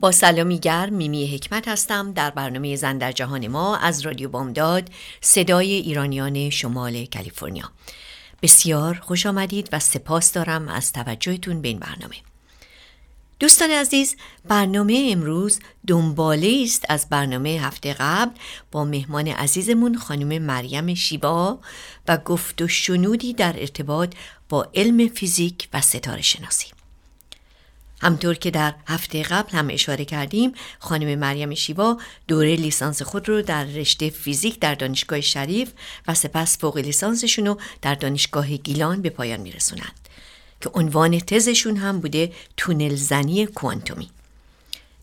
با سلامی گرم میمی حکمت هستم. در برنامه زن در جهان ما از رادیو بامداد صدای ایرانیان شمال کالیفرنیا. بسیار خوش آمدید و سپاس دارم از توجهتون به این برنامه. دوستان عزیز برنامه امروز دنباله است از برنامه هفته قبل با مهمان عزیزمون خانم مریم شیبا و گفت و شنودی در ارتباط با علم فیزیک و ستاره شناسی. همطور که در هفته قبل هم اشاره کردیم خانم مریم شیوا دوره لیسانس خود رو در رشته فیزیک در دانشگاه شریف و سپس فوق لیسانسشون رو در دانشگاه گیلان به پایان میرسونند که عنوان تزشون هم بوده تونل زنی کوانتومی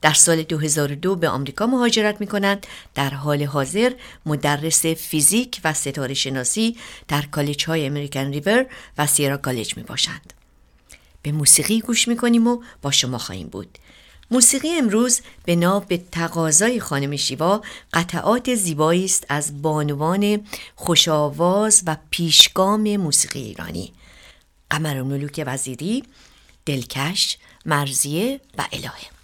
در سال 2002 به آمریکا مهاجرت می کنند در حال حاضر مدرس فیزیک و ستاره شناسی در کالج های امریکن ریور و سیرا کالج می باشند. به موسیقی گوش می‌کنیم و با شما خواهیم بود. موسیقی امروز به ناب به تقاضای خانم شیوا قطعات زیبایی است از بانوان خوشاواز و پیشگام موسیقی ایرانی. قمر ملوک وزیری دلکش مرزیه و الهه.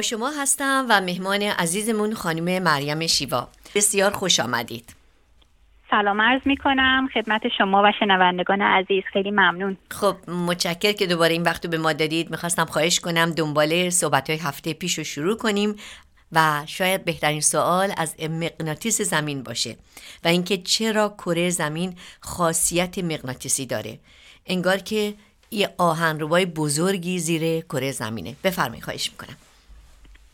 با شما هستم و مهمان عزیزمون خانم مریم شیوا. بسیار خوش آمدید. سلام عرض می کنم خدمت شما و شنوندگان عزیز. خیلی ممنون. خب متشکر که دوباره این وقت به ما دادید. می‌خواستم خواهش کنم دنباله صحبت های هفته پیش رو شروع کنیم و شاید بهترین سوال از مغناطیس زمین باشه و اینکه چرا کره زمین خاصیت مغناطیسی داره. انگار که یه آهنربای بزرگی زیر کره زمینه. بفرمایید خواهش می‌کنم.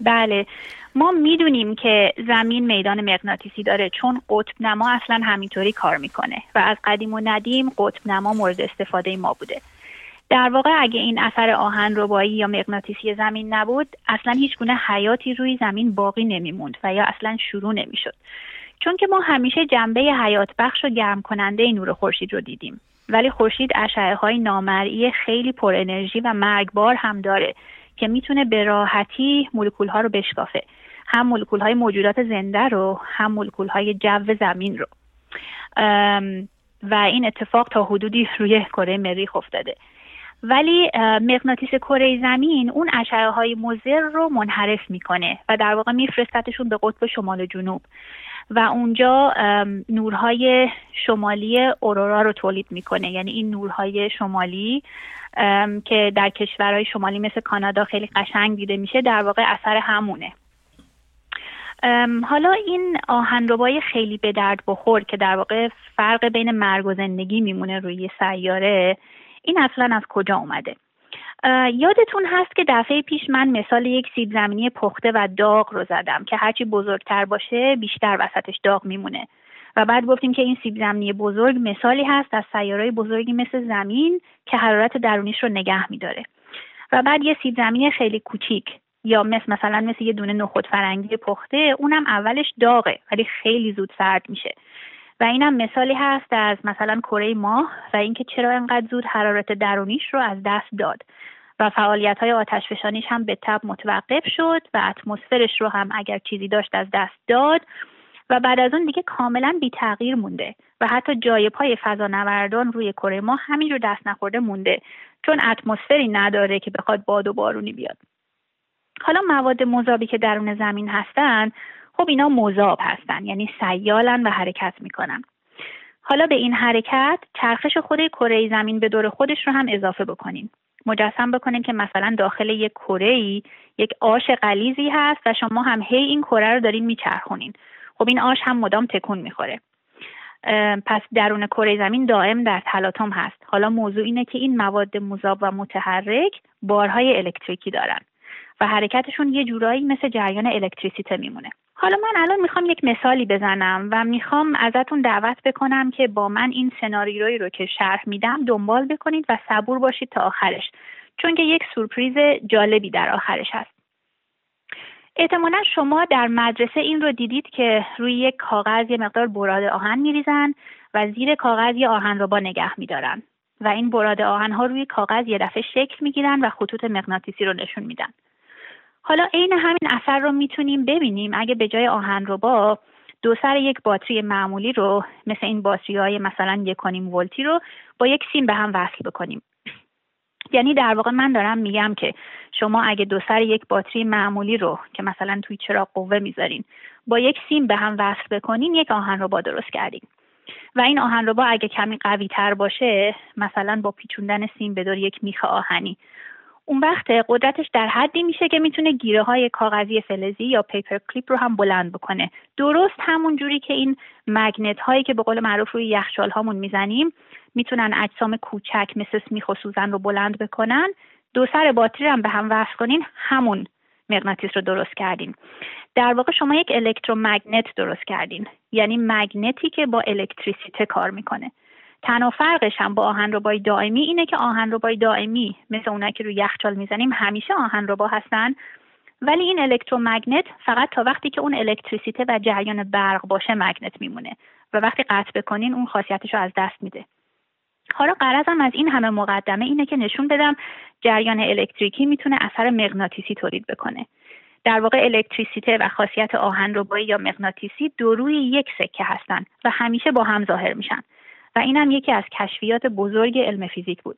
بله. ما می‌دونیم که زمین میدان مغناطیسی داره چون قطب نما اصلا همینطوری کار می‌کنه و از قدیم و ندیم قطب نما مورد استفاده ما بوده. در واقع اگه این اثر آهن ربایی یا مغناطیسی زمین نبود اصلا هیچ گونه حیاتی روی زمین باقی نمیموند و یا اصلا شروع نمی‌شد. چون که ما همیشه جنبه حیات بخش و گرم کننده نور خورشید رو دیدیم. ولی خورشید اشعه های نامرئی خیلی پر انرژی و مرگبار هم داره. که می‌تونه به راحتی مولکول ها رو بشکافه. هم مولکول های موجودات زنده رو هم مولکول های جو زمین رو. و این اتفاق تا حدودی روی کره مریخ افتاده. ولی مغناطیس کره زمین اون اشعه های مزر رو منحرف می‌کنه و در واقع میفرستتشون به قطب شمال و جنوب. و اونجا نورهای شمالی اورورا رو تولید می‌کنه. یعنی این نورهای شمالی که در کشورهای شمالی مثل کانادا خیلی قشنگ دیده میشه در واقع اثر همونه. حالا این آهنربای خیلی به درد بخور که در واقع فرق بین مرگ و زندگی میمونه روی سیاره این اصلا از کجا اومده؟ یادتون هست که دفعه پیش من مثال یک سیب زمینی پخته و داغ رو زدم که هرچی بزرگتر باشه بیشتر وسطش داغ میمونه. و بعد گفتیم که این سیب زمینی بزرگ مثالی هست از سیارهای بزرگی مثل زمین که حرارت درونیش رو نگه میداره. و بعد یه سیب زمینی خیلی کوچیک یا مثل مثلا مثل یه دونه نخود فرنگی پخته اونم اولش داغه ولی خیلی زود سرد میشه. و اینم مثالی هست از مثلا کره ماه و اینکه چرا انقدر زود حرارت درونیش رو از دست داد. و فعالیت های آتش فشانیش هم به تب متوقف شد و اتمسفرش رو هم اگر چیزی داشت از دست داد و بعد از اون دیگه کاملا بی تغییر مونده و حتی جای پای فضانوردان روی کره ماه همینجور دست نخورده مونده چون اتمسفری نداره که بخواد باد و بارونی بیاد. حالا مواد مذابی که درون زمین هستن خب اینا مذاب هستن یعنی سیالن و حرکت می‌کنن. حالا به این حرکت چرخش خود کره زمین به دور خودش رو هم اضافه بکنیم. مجسم بکنیم که مثلا داخل یک کره ای یک آش غلیزی هست و شما هم هی این کره رو دارین میچرخونین. خب این آش هم مدام تکون می‌خوره. پس درون کره زمین دائم در تلاطم هست. حالا موضوع اینه که این مواد مذاب و متحرک بارهای الکتریکی دارن. و حرکتشون یه جورایی مثل جریان الکتریسیته میمونه. حالا من الان می‌خوام یک مثالی بزنم و می‌خوام ازتون دعوت بکنم که با من این سناریویی رو که شرح میدم دنبال بکنید و صبور باشید تا آخرش. چون که یک سورپریز جالبی در آخرش هست. احتمالا شما در مدرسه این رو دیدید که روی یک کاغذ یه مقدار براد آهن میریزن و زیر کاغذ یه آهن رو با نگه میدارن. و این براد آهن ها روی کاغذ یه دفعه شکل می‌گیرن و خطوط مغناطیسی رو نشون میدن. حالا عین همین اثر رو می‌تونیم ببینیم. اگه به جای آهن رو با دو سر یک باتری معمولی رو مثل این باتری های مثلا یک کنیم ولتی رو با یک سیم به هم وصل بکنیم. یعنی در واقع من دارم میگم که شما اگه دو سر یک باتری معمولی رو که مثلا توی چراغ قوه می‌ذارین با یک سیم به هم وصل بکنین یک آهن رو با درست کردین. و این آهن رو با اگه کمی قوی تر باشه مثلا با پیچوندن سیم به دور یک میخ آهنی. اون وقت قدرتش در حدی میشه که می‌تونه گیره های کاغذی فلزی یا پیپر کلیپ رو هم بلند بکنه. درست همون جوری که این مگنت هایی که به قول معروف روی یخچال هامون می‌زنیم می‌تونن اجسام کوچک مثل سمیخ و سوزن رو بلند بکنن. دو سر باتری هم به هم وصل کنین همون مغناطیس رو درست کردین. در واقع شما یک الکترومگنت درست کردین. یعنی مگنتی که با الکتریسیته کار می‌کنه. تنها فرقش هم با آهن ربای دائمی اینه که آهن ربای دائمی مثل اونایی که روی یخچال می‌زنیم همیشه آهن ربا هستن. ولی این الکترومگنت فقط تا وقتی که اون الکتریسیته و جریان برق باشه مگنت میمونه و وقتی قطع بکنین اون خاصیتش رو از دست میده. حالا قرضم از این همه مقدمه اینه که نشون بدم جریان الکتریکی می‌تونه اثر مغناطیسی تولید بکنه. در واقع الکتریسیته و خاصیت آهن ربایی یا مغناطیسی دو روی یک سکه هستن و همیشه با هم ظاهر میشن. و اینم یکی از کشفیات بزرگ علم فیزیک بود.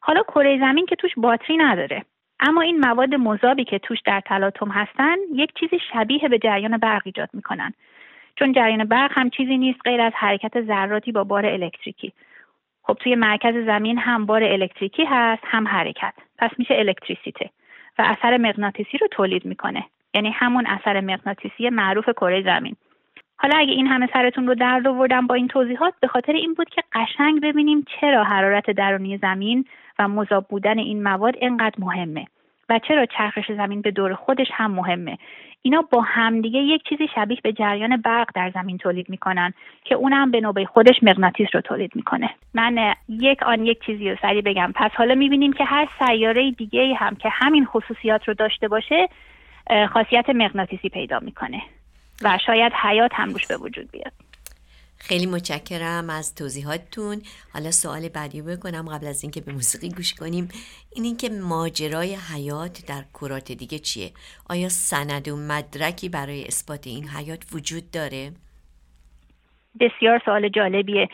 حالا کره زمین که توش باتری نداره اما این مواد مذابی که توش در تلاطم هستن یک چیزی شبیه به جریان برق ایجاد می‌کنن. چون جریان برق هم چیزی نیست غیر از حرکت ذراتی با بار الکتریکی. خب توی مرکز زمین هم بار الکتریکی هست هم حرکت. پس میشه الکتریسیته. و اثر مغناطیسی رو تولید می‌کنه. یعنی همون اثر مغناطیسی معروف کره زمین. حالا اگه این همه سرتون رو درد آوردم با این توضیحات به خاطر این بود که قشنگ ببینیم چرا حرارت درونی زمین و مذاب بودن این مواد اینقدر مهمه و چرا چرخش زمین به دور خودش هم مهمه. اینا با همدیگه یک چیزی شبیه به جریان برق در زمین تولید می‌کنن که اونم به نوبه خودش مغناطیس رو تولید می‌کنه. من یک آن یک چیزی رو سریع بگم. پس حالا می‌بینیم که هر سیاره دیگه هم که همین خصوصیات رو داشته باشه خاصیت مغناطیسی پیدا می‌کنه. و شاید حیات هم روش به وجود بیاد. خیلی متشکرم از توضیحاتتون. حالا سوال بعدی بکنم قبل از اینکه به موسیقی گوش کنیم. این اینکه ماجرای حیات در کرات دیگه چیه؟ آیا سند و مدرکی برای اثبات این حیات وجود داره؟ بسیار سوال جالبیه.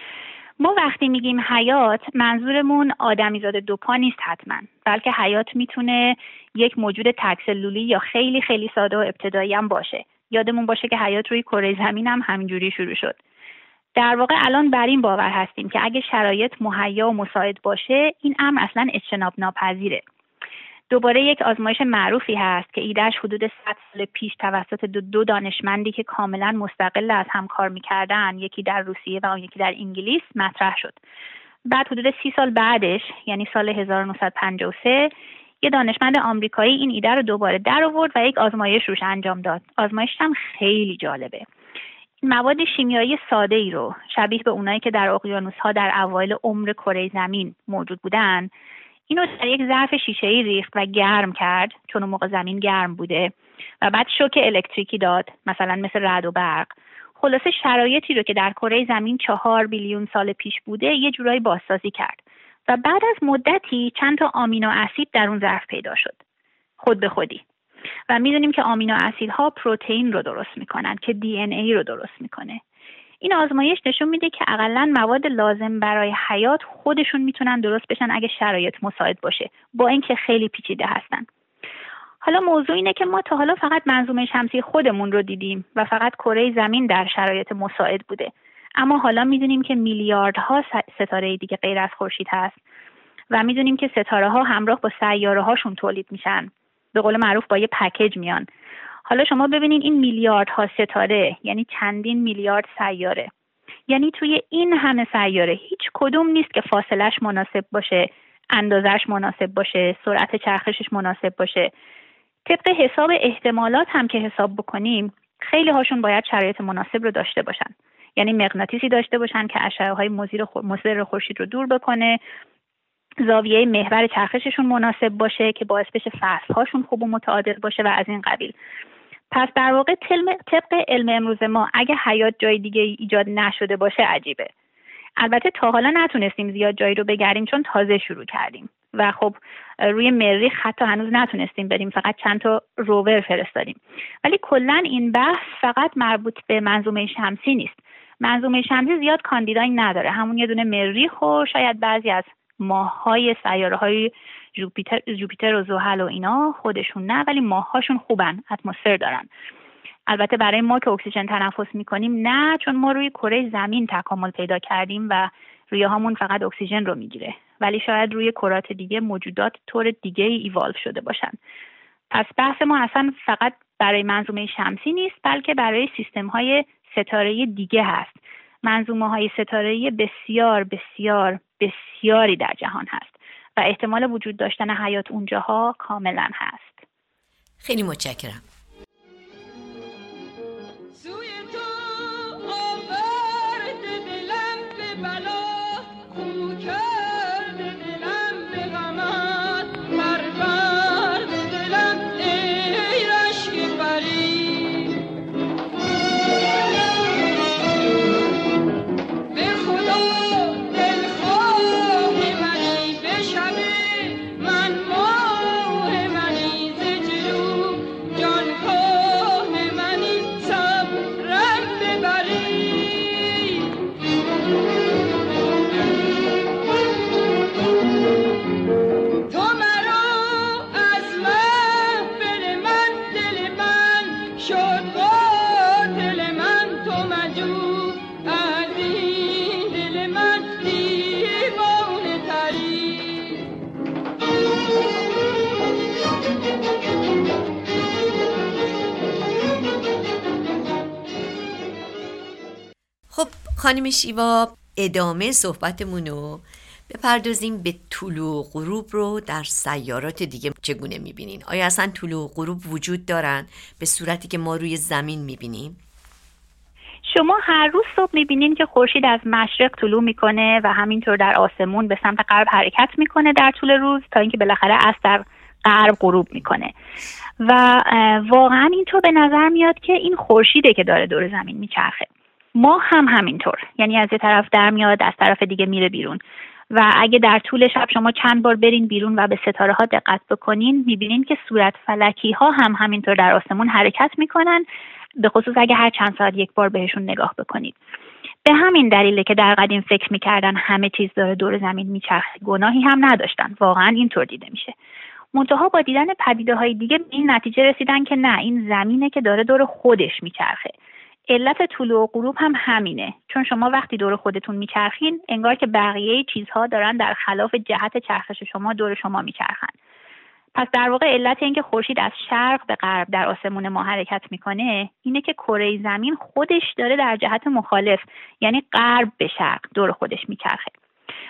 ما وقتی میگیم حیات منظورمون آدمیزاد دوپا نیست حتما بلکه حیات می‌تونه یک موجود تکسلولی یا خیلی خیلی ساده و ابتدایی هم باشه. یادمون باشه که حیات روی کره زمین هم همینجوری شروع شد. در واقع الان بر این باور هستیم که اگه شرایط مهیا و مساعد باشه این امر اصلا اجتناب ناپذیره. دوباره یک آزمایش معروفی هست که ایدهش حدود 100 سال پیش توسط دو, دو دانشمندی که کاملا مستقل از هم کار می‌کردن یکی در روسیه و یکی در انگلیس مطرح شد. بعد حدود سی سال بعدش یعنی سال 1953 یه دانشمند آمریکایی این ایده رو دوباره در آورد و یک آزمایش روش انجام داد. آزمایش هم خیلی جالبه. مواد شیمیایی ساده ای رو شبیه به اونایی که در اقیانوس ها در اوایل عمر کره زمین موجود بودن اینو در یک ظرف شیشه ای ریخت و گرم کرد چون اون موقع زمین گرم بوده و بعد شوک الکتریکی داد مثلا مثل رد و برق. خلاصه شرایطی رو که در کره زمین چهار بیلیون سال پیش بوده یه جورایی بازسازی کرد. و بعد از مدتی چند تا آمینو اسید در اون ظرف پیدا شد. خود به خودی. و می‌دونیم که آمینو اسیدها پروتئین رو درست می‌کنن که دی ای رو درست می‌کنه. این آزمایش نشون میده که اقلا مواد لازم برای حیات خودشون می‌تونن درست بشن اگه شرایط مساعد باشه. با اینکه خیلی پیچیده هستن. حالا موضوع اینه که ما تا حالا فقط منظومه شمسی خودمون رو دیدیم و فقط کره زمین در شرایط مساعد بوده. اما حالا می‌دونیم که میلیاردها ستاره دیگه غیر از خورشید هست و می‌دونیم که ستاره ها همراه با سیاره هاشون تولید میشن. به قول معروف با یه پکیج میان. حالا شما ببینین این میلیاردها ستاره یعنی چندین میلیارد سیاره. یعنی توی این همه سیاره هیچ کدوم نیست که فاصلش مناسب باشه اندازش مناسب باشه سرعت چرخشش مناسب باشه. طبق حساب احتمالات هم که حساب بکنیم خیلی هاشون باید شرایط مناسب رو داشته باشن. یعنی مغناطیسی داشته باشن که اشعه های مضر خورشید رو دور بکنه. زاویه محور چرخششون مناسب باشه که باعث بشه فصل هاشون خوب و متعادل باشه و از این قبیل. پس در واقع طبق علم امروز ما اگه حیات جای دیگه ایجاد نشده باشه عجیبه. البته تا حالا نتونستیم زیاد جایی رو بگردیم چون تازه شروع کردیم. و خب روی مریخ حتی هنوز نتونستیم بریم فقط چند تا روور فرستادیم. ولی کلا این بحث فقط مربوط به منظومه شمسی نیست. منظومه شمسی زیاد کاندیدایی نداره. همون یه دونه مریخ و شاید بعضی از ماههای سیاره های جوپیتر, جوپیتر و زحل و اینا خودشون نه ولی ماههاشون خوبن اتمسفر دارن. البته برای ما که اکسیژن تنفس می‌کنیم نه چون ما روی کره زمین تکامل پیدا کردیم و روی هامون فقط اکسیژن رو می‌گیره. ولی شاید روی کرات دیگه موجودات طور دیگه ای ایوالو شده باشن. پس بحث ما اصلا فقط برای منظومه شمسی نیست بلکه برای سیستم های ستاره دیگه هست. منظومه های ستاره بسیار بسیار بسیاری در جهان هست و احتمال وجود داشتن حیات اونجاها کاملا هست. خیلی متشکرم. خانم شیوا ادامه صحبتمون رو بپردازیم به طلوع و غروب رو در سیارات دیگه چگونه می‌بینین؟ آیا اصلا طلوع و غروب وجود دارن به صورتی که ما روی زمین می‌بینیم؟ شما هر روز صبح می‌بینین که خورشید از مشرق طلوع می‌کنه و همینطور در آسمون به سمت غرب حرکت می‌کنه در طول روز تا اینکه بالاخره از در غرب غروب می‌کنه. و واقعا اینطور به نظر میاد که این خورشیده که داره دور زمین میچرخه. ما هم همینطور. یعنی از یه طرف در میاد از طرف دیگه میره بیرون. و اگه در طول شب شما چند بار برین بیرون و به ستاره ها دقت بکنین می‌بینین که صورت فلکی ها هم همینطور در آسمون حرکت می‌کنن. به خصوص اگه هر چند ساعت یک بار بهشون نگاه بکنید. به همین دلیله که در قدیم فکر می‌کردن همه چیز داره دور زمین میچرخه گناهی هم نداشتن. واقعا اینطور دیده میشه. منتها با دیدن پدیده های دیگه این نتیجه رسیدن که نه این زمینه که داره دور خودش میچرخه. علت طلوع و غروب هم همینه. چون شما وقتی دور خودتون میچرخین انگار که بقیه چیزها دارن در خلاف جهت چرخش شما دور شما میچرخن. پس در واقع علت اینکه خورشید از شرق به غرب در آسمون ما حرکت می‌کنه اینه که کره زمین خودش داره در جهت مخالف یعنی غرب به شرق دور خودش میچرخه.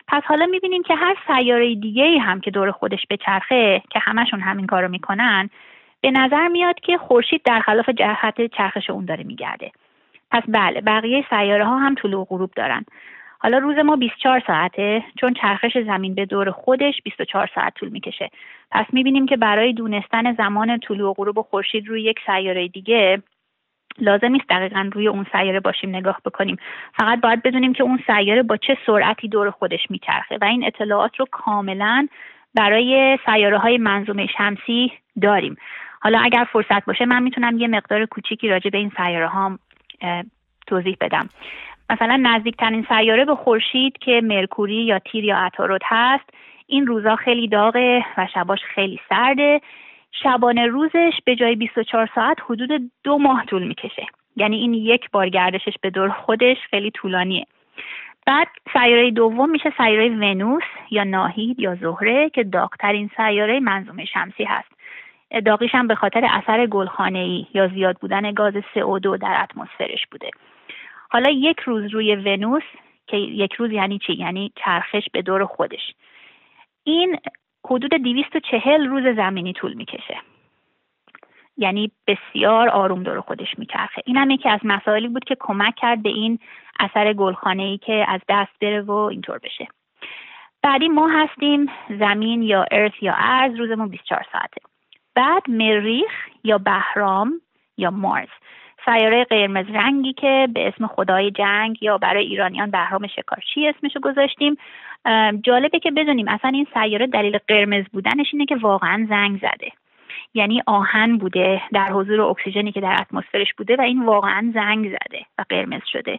پس حالا می‌بینیم که هر سیاره دیگه هم که دور خودش بچرخه که همشون همین کارو می‌کنن به نظر میاد که خورشید در خلاف جهت چرخش اون داره میگرده. پس بله بقیه سیاره ها هم طول و غروب دارن. حالا روز ما 24 ساعته چون چرخش زمین به دور خودش 24 ساعت طول می‌کشه. پس می‌بینیم که برای دونستن زمان طلوع و غروب خورشید روی یک سیاره دیگه لازم نیست دقیقا روی اون سیاره باشیم نگاه بکنیم. فقط باید بدونیم که اون سیاره با چه سرعتی دور خودش میچرخه و این اطلاعات رو کاملا برای سیاره های منظومه شمسی داریم. حالا اگر فرصت باشه من می‌تونم یه مقدار کوچیکی راجع به این سیاره ها توضیح بدم. مثلا نزدیکترین سیاره به خورشید که مرکوری یا تیر یا عطارد هست این روزا خیلی داغه و شباش خیلی سرده. شبانه روزش به جای 24 ساعت حدود دو ماه طول می‌کشه. یعنی این یک بار گردشش به دور خودش خیلی طولانیه. بعد سیاره دوم میشه سیاره ونوس یا ناهید یا زهره که داغترین سیاره منظومه شمسی هست. داغیش هم به خاطر اثر گلخانه ای یا زیاد بودن گاز CO2 در اتمسفرش بوده. حالا یک روز روی ونوس که یک روز یعنی چی؟ یعنی چرخش به دور خودش. این حدود 240 روز زمینی طول می‌کشه. یعنی بسیار آروم دور خودش میچرخه. این هم یکی از مسائلی بود که کمک کرد به این اثر گلخانه ای که از دست بره و اینطور بشه. بعدی ما هستیم زمین یا ارث یا ارز روزمون 24 ساعته. بعد مریخ یا بهرام یا مارس. سیاره قرمز رنگی که به اسم خدای جنگ یا برای ایرانیان بهرام شکارچی اسمشو گذاشتیم. جالبه که بدونیم اصلا این سیاره دلیل قرمز بودنش اینه که واقعا زنگ زده. یعنی آهن بوده در حضور اکسیژنی که در اتمسفرش بوده و این واقعا زنگ زده و قرمز شده.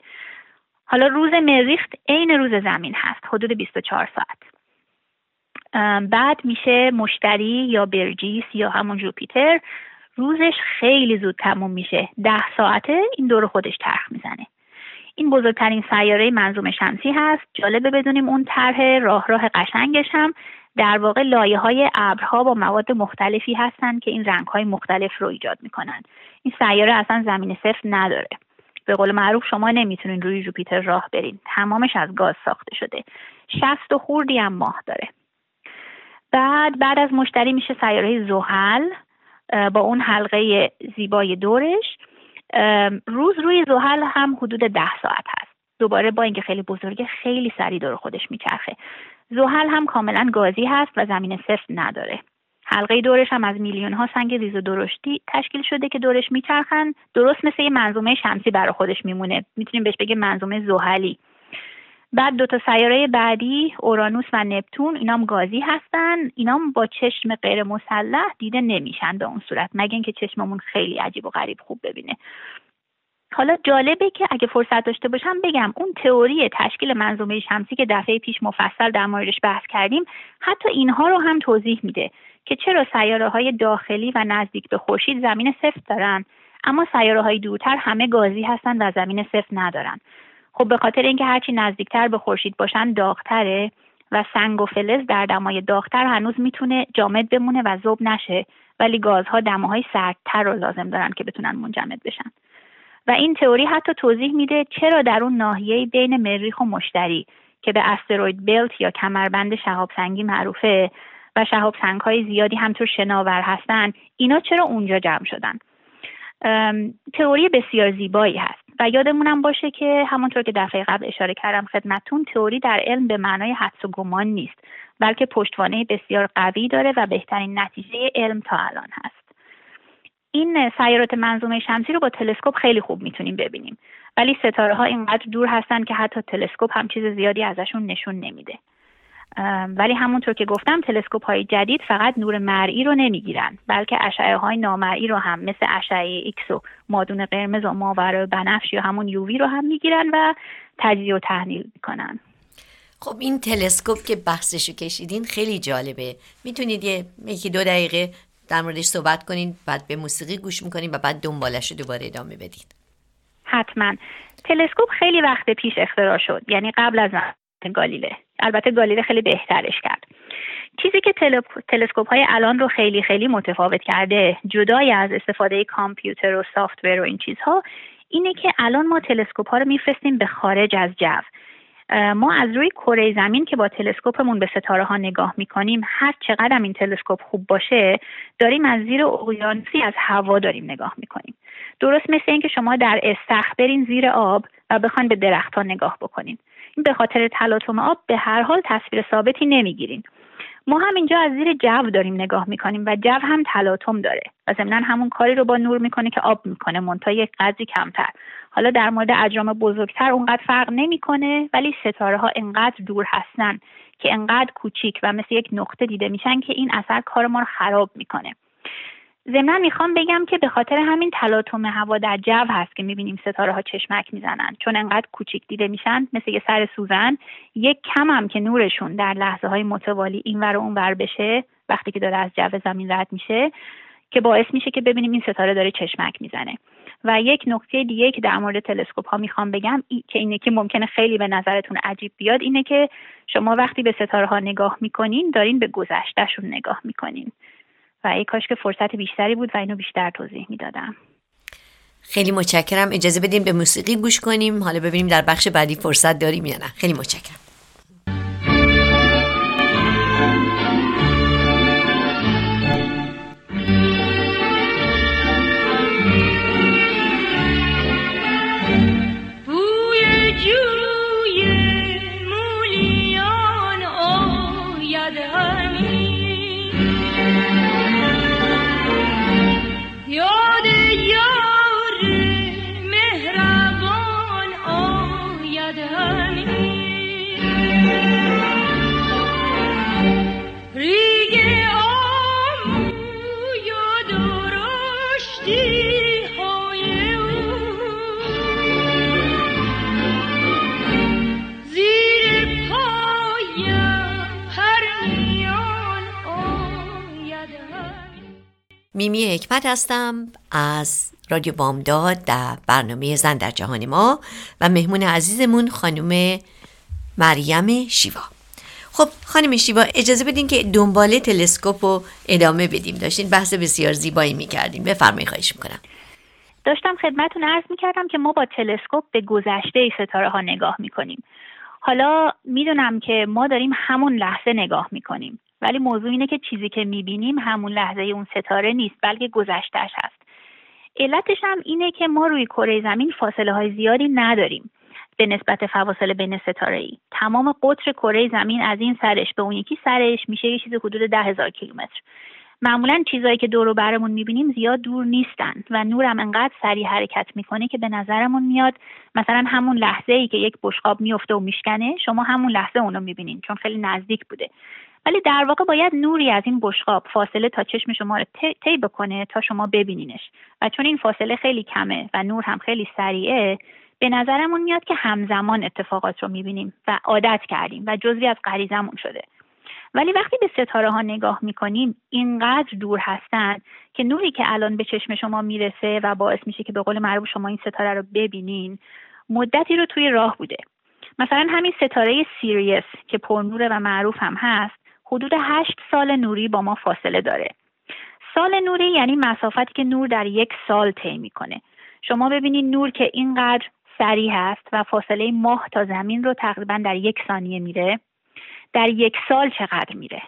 حالا روز مریخ عین روز زمین هست حدود 24 ساعت. بعد میشه مشتری یا برجیس یا همون جوپیتر. روزش خیلی زود تموم میشه. ده ساعته این دور خودش چرخ می‌زنه. این بزرگترین سیاره منظوم شمسی هست. جالبه بدونیم اون طرح راه راه قشنگش هم در واقع لایه های ابرها با مواد مختلفی هستند که این رنگ های مختلف رو ایجاد می‌کنن. این سیاره اصلا زمین صفر نداره. به قول معروف شما نمی‌تونین روی جوپیتر راه برین. تمامش از گاز ساخته شده. شست و خوردی هم ماه داره. بعد بعد از مشتری میشه سیاره زحل با اون حلقه زیبای دورش. روز روی زحل هم حدود ده ساعت هست. دوباره با اینکه خیلی بزرگه خیلی سریع دور خودش میچرخه. زحل هم کاملا گازی هست و زمین صفر نداره. حلقه دورش هم از میلیون ها سنگ ریز و درشتی تشکیل شده که دورش میچرخن. درست مثل یه منظومه شمسی برای خودش میمونه. می‌تونیم بهش بگیم منظومه زحلی. بعد دو تا سیاره بعدی اورانوس و نپتون اینام گازی هستن. اینام با چشم غیر مسلح دیده نمیشن به اون صورت مگه اینکه چشممون خیلی عجیب و غریب خوب ببینه. حالا جالبه که اگه فرصت داشته باشم بگم اون تئوری تشکیل منظومه شمسی که دفعه پیش مفصل در موردش بحث کردیم حتی اینها رو هم توضیح میده که چرا سیاره های داخلی و نزدیک به خورشید زمین سفت دارن اما سیاره های دورتر همه گازی هستن و زمین سفت ندارن. خب به خاطر اینکه هرچی نزدیکتر به خورشید باشن داغتره و سنگ و فلز در دمای داغتر هنوز می‌تونه جامد بمونه و ذوب نشه ولی گازها دماهای سردتر رو لازم دارن که بتونن منجمد بشن. و این تئوری حتی توضیح میده چرا در اون ناحیه بین مریخ و مشتری که به استروید بلت یا کمربند شهاب سنگی معروفه و شهاب سنگ های زیادی همطور شناور هستن اینا چرا اونجا جمع شدن؟ تئوری بسیار زیبایی هست. و یادمونم باشه که همونطور که دفعه قبل اشاره کردم خدمتتون تئوری در علم به معنای حدس و گمان نیست بلکه پشتوانه بسیار قوی داره و بهترین نتیجه علم تا الان هست. این سیارات منظومه شمسی رو با تلسکوپ خیلی خوب می‌تونیم ببینیم. ولی ستاره ها اینقدر دور هستن که حتی تلسکوپ هم چیز زیادی ازشون نشون نمیده. ولی همونطور که گفتم تلسکوپ های جدید فقط نور مرئی رو نمی‌گیرن بلکه اشعه های نامرئی رو هم مثل اشعه ایکس و مادون قرمز و ماورا بنفش یا همون UV رو هم می‌گیرن و تجزیه و تحلیل می‌کنن. خب این تلسکوپ که بحثشو کشیدین خیلی جالبه. می‌تونید یه یکی دو دقیقه در موردش صحبت کنین بعد به موسیقی گوش می‌کنین و بعد دنبالش رو دوباره ادامه بدین. حتما. تلسکوپ خیلی وقت پیش اختراع شد یعنی قبل از گالیله. البته گالیله خیلی بهترش کرد. چیزی که تلسکوپ های الان رو خیلی خیلی متفاوت کرده جدای از استفاده کامپیوتر و سافتور و این چیزها اینه که الان ما تلسکوپ ها رو میفرستیم به خارج از جو. ما از روی کره زمین که با تلسکوپمون به ستاره ها نگاه می‌کنیم هر چقدر این تلسکوپ خوب باشه داریم از زیر اقیانوسی از هوا داریم نگاه می‌کنیم. درست مثل اینکه شما در استخ برین زیر آب و بخواین به درختها نگاه بکنین. به خاطر تلاطم آب به هر حال تصویر ثابتی نمی‌گیرین. ما هم اینجا از زیر جو داریم نگاه می‌کنیم و جو هم تلاطم داره و ضمنا همون کاری رو با نور می‌کنه که آب می‌کنه منتها یک قدری کمتر. حالا در مورد اجرام بزرگتر اونقدر فرق نمی‌کنه ولی ستاره ها انقدر دور هستن که انقدر کوچیک و مثل یک نقطه دیده میشن که این اثر کار ما رو خراب می‌کنه. ضمنا می‌خوام بگم که به خاطر همین تلاطم هوا در جو هست که می‌بینیم ستاره ها چشمک می‌زنن. چون انقدر کوچیک دیده میشن مثل یه سر سوزن یک کم هم که نورشون در لحظه های متوالی این ور و اون ور بشه وقتی که داره از جو زمین رد میشه که باعث میشه که ببینیم این ستاره داره چشمک می‌زنه. و یک نکته دیگه که در مورد تلسکوپ ها می‌خوام بگم ای که اینه که ممکنه خیلی به نظرتون عجیب بیاد اینه که شما وقتی به ستاره ها نگاه می‌کنین دارین به گذشتهشون نگاه می‌کنین. و ای کاش که فرصت بیشتری بود و اینو بیشتر توضیح می‌دادم. خیلی متشکرم. اجازه بدیم به موسیقی گوش کنیم. حالا ببینیم در بخش بعدی فرصت داریم یا نه. خیلی متشکرم. میمی حکمت هستم از رادیو بامداد در برنامه زن در جهان ما و مهمون عزیزمون خانم مریم شیوا. خب خانم شیوا اجازه بدین که دنبال تلسکوپ رو ادامه بدیم. داشتین بحث بسیار زیبایی می‌کردین بفرمایید خواهش می‌کنم. داشتم خدمتون عرض می‌کردم که ما با تلسکوپ به گذشته ستاره ها نگاه می‌کنیم. حالا می‌دونم که ما داریم همون لحظه نگاه می‌کنیم. ولی موضوع اینه که چیزی که می‌بینیم همون لحظه اون ستاره نیست بلکه گذشتهش هست. علتش هم اینه که ما روی کره زمین فاصله های زیادی نداریم به نسبت فواصل بین ستاره ای تمام قطر کره زمین از این سرش به اون یکی سرش میشه یه چیز حدود ده هزار کیلومتر. معمولا چیزهایی که دور و برمون می‌بینیم زیاد دور نیستن و نورم انقدر سریع حرکت می‌کنه که به نظرمون میاد مثلا همون لحظه ای که یک بشقاب میفته و میشکنه شما همون لحظه اونو می‌بینین چون خیلی نزدیک بوده. ولی در واقع باید نوری از این بشقاب فاصله تا چشم شما رو طی بکنه تا شما ببینینش. و چون این فاصله خیلی کمه و نور هم خیلی سریعه به نظرمون میاد که همزمان اتفاقات رو می‌بینیم و عادت کردیم و جزوی از غریزمون شده. ولی وقتی به ستاره ها نگاه می‌کنیم اینقدر دور هستن که نوری که الان به چشم شما می‌رسه و باعث میشه که به قول معروف شما این ستاره رو ببینین مدتی رو توی راه بوده. مثلا همین ستاره سیریس که پرنوره و معروف هم هست حدود هشت سال نوری با ما فاصله داره. سال نوری یعنی مسافتی که نور در یک سال طی می‌کنه. شما ببینید نور که اینقدر سریع هست و فاصله ماه تا زمین رو تقریبا در یک ثانیه میره. در یک سال چقدر میره؟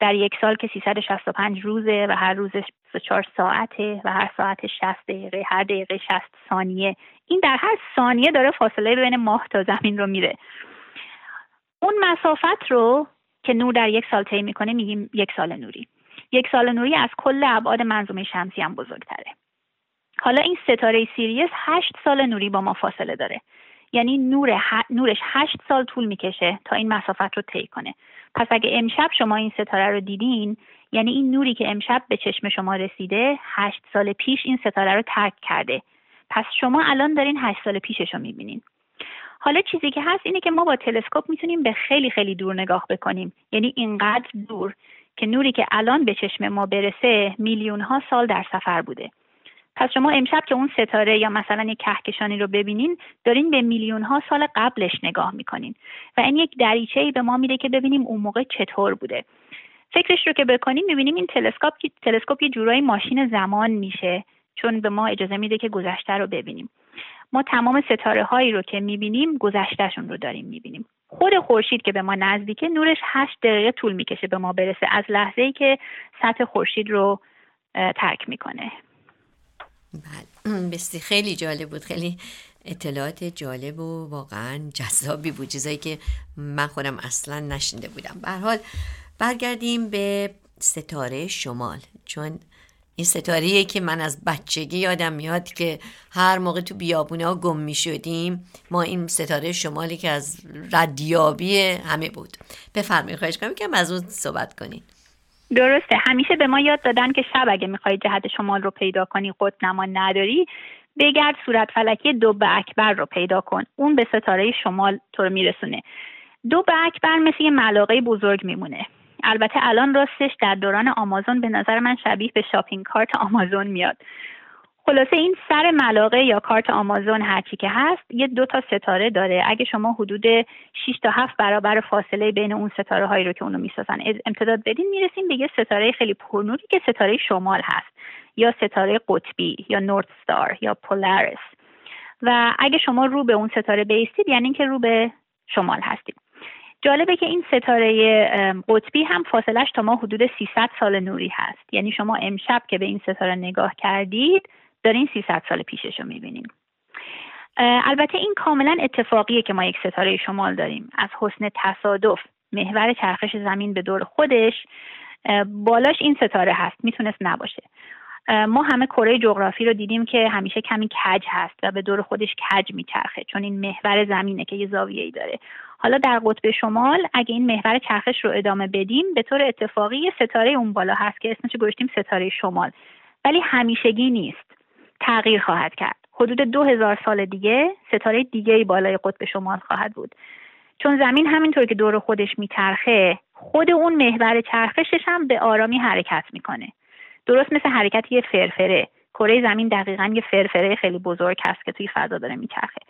در یک سال که 365 روزه و هر روز 24 ساعته و هر ساعت 60 دقیقه هر دقیقه 60 ثانیه. این در هر ثانیه داره فاصله بین ماه تا زمین رو میره. اون مسافت رو که نور در یک سال طی می‌کنه میگیم یک سال نوری. یک سال نوری از کل ابعاد منظومه شمسی هم بزرگتره. حالا این ستاره سیریس هشت سال نوری با ما فاصله داره. یعنی نور نورش هشت سال طول می‌کشه تا این مسافت رو طی کنه. پس اگه امشب شما این ستاره رو دیدین یعنی این نوری که امشب به چشم شما رسیده هشت سال پیش این ستاره رو ترک کرده. پس شما الان دارین هشت سال پیشش رو می‌بینین. حالا چیزی که هست اینه که ما با تلسکوپ می‌تونیم به خیلی خیلی دور نگاه بکنیم. یعنی اینقدر دور که نوری که الان به چشم ما برسه میلیون ها سال در سفر بوده. پس شما امشب که اون ستاره یا مثلا یک کهکشانی رو ببینین دارین به میلیون ها سال قبلش نگاه می‌کنین. و این یک دریچه ای به ما میده که ببینیم اون موقع چطور بوده. فکرش رو که بکنیم می‌بینیم این تلسکوپ تلسکوپ یه جورایی ماشین زمان میشه چون به ما اجازه میده که گذشته رو ببینیم. ما تمام ستاره هایی رو که می‌بینیم گذشتهشون رو داریم می‌بینیم. خود خورشید که به ما نزدیکه نورش هشت دقیقه طول می‌کشه به ما برسه از لحظه ای که سطح خورشید رو ترک می‌کنه. بله. بستی خیلی جالب بود. خیلی اطلاعات جالب و واقعا جذابی بود. چیزایی که من خودم اصلا نشنده بودم. به حال برگردیم به ستاره شمال. چون این ستاره که من از بچگی یادم میاد که هر موقع تو بیابونا گم می شدیم ما این ستاره شمالی که از ردیابی همه بود. بفرمایید خواهش کنم که از اون صحبت کنین. درسته. همیشه به ما یاد دادن که شب اگه می‌خوای جهت شمال رو پیدا کنی قطب نما نداری بگرد صورت فلکی دوب اکبر رو پیدا کن. اون به ستاره شمال تو رو میرسونه. دوب اکبر مثل یه ملاقه بزرگ میمونه. البته الان راستش در دوران آمازون به نظر من شبیه به شاپینگ کارت آمازون میاد. خلاصه این سر ملاقه یا کارت آمازون هرچی که هست یه دو تا ستاره داره. اگه شما حدود 6 تا 7 برابر فاصله بین اون ستاره هایی رو که اونو می‌سازن امتداد بدین می‌رسیم به یه ستاره خیلی پرنوری که ستاره شمال هست یا ستاره قطبی یا نورت ستار یا پولارس و اگه شما رو به اون ستاره بیستید یعنی اینکه رو به شمال هستید. جالبه که این ستاره قطبی هم فاصلش تا ما حدود 300 سال نوری هست. یعنی شما امشب که به این ستاره نگاه کردید دارین 300 سال پیشش رو البته این کاملا اتفاقیه که ما یک ستاره شمال داریم. از حسن تصادف محور چرخش زمین به دور خودش بالاش این ستاره هست. می‌تونست نباشه. ما همه کره جغرافی رو دیدیم که همیشه کمی کج هست و به دور خودش کج میچرخه چون این محور زمینه که یه زاویه ای داره. حالا در قطب شمال اگه این محور چرخش رو ادامه بدیم به طور اتفاقی یه ستاره اون بالا هست که اسمش گذاشتیم ستاره شمال. ولی همیشگی نیست. تغییر خواهد کرد. حدود دو هزار سال دیگه ستاره دیگه ای بالای قطب شمال خواهد بود. چون زمین همینطور که دور خودش میچرخه خود اون محور چرخشش هم به آرامی حرکت می‌کنه. درست مثل حرکت یه فرفره. کره زمین دقیقا یه فرفره خیلی بزرگ هست که توی فضا داره میچرخه.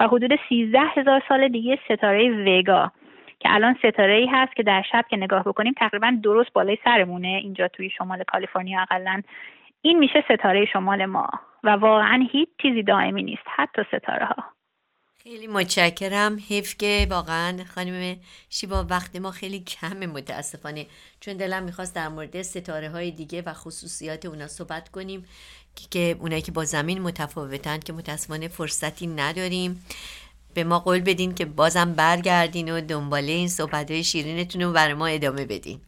و حدود 13 هزار سال دیگه ستاره وگا که الان ستاره ای هست که در شب که نگاه بکنیم تقریبا درست بالای سرمونه اینجا توی شمال کالیفرنیا. اقلا این میشه ستاره شمال ما. و واقعا هیچ چیزی دائمی نیست حتی ستاره ها خیلی متشکرم. حیف که واقعا خانم شیبا وقت ما خیلی کمه متاسفانه. چون دلم می‌خواست در مورد ستاره های دیگه و خصوصیات اونا صحبت کنیم که اونایی که با زمین متفاوتن که متاسفانه فرصتی نداریم. به ما قول بدین که بازم برگردین و دنباله این صحبت های شیرینتون رو برای ما ادامه بدین.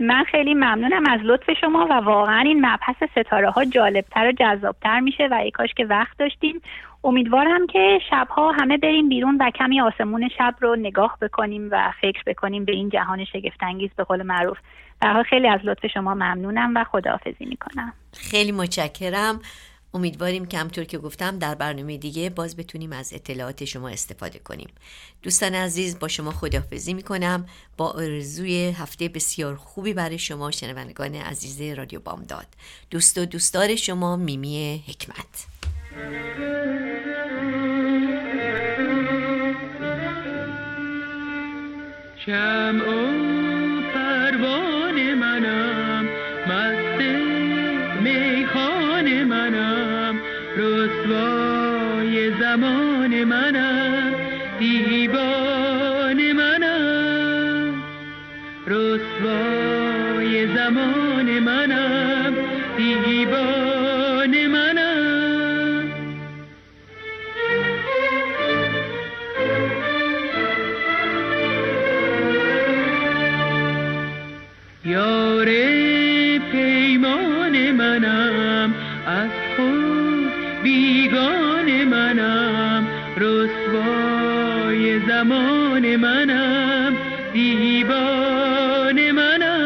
من خیلی ممنونم از لطف شما و واقعا این مبحث ستاره ها جالبتر و جذابتر میشه و ای کاش که وقت داشتیم. امیدوارم که شبها همه بریم بیرون و کمی آسمون شب رو نگاه بکنیم و فکر بکنیم به این جهان شگفتانگیز به قول معروف. در خیلی از لطف شما ممنونم و خداحافظی می‌کنم. خیلی متشکرم. امیدواریم که همطور که گفتم در برنامه دیگه باز بتونیم از اطلاعات شما استفاده کنیم. دوستان عزیز با شما خداحافظی می‌کنم. با آرزوی هفته بسیار خوبی برای شما شنوندگان عزیز رادیو بامداد. دوست و دوستدار شما میمی حکمت. رسوای زمان زمان منم دیوان منم.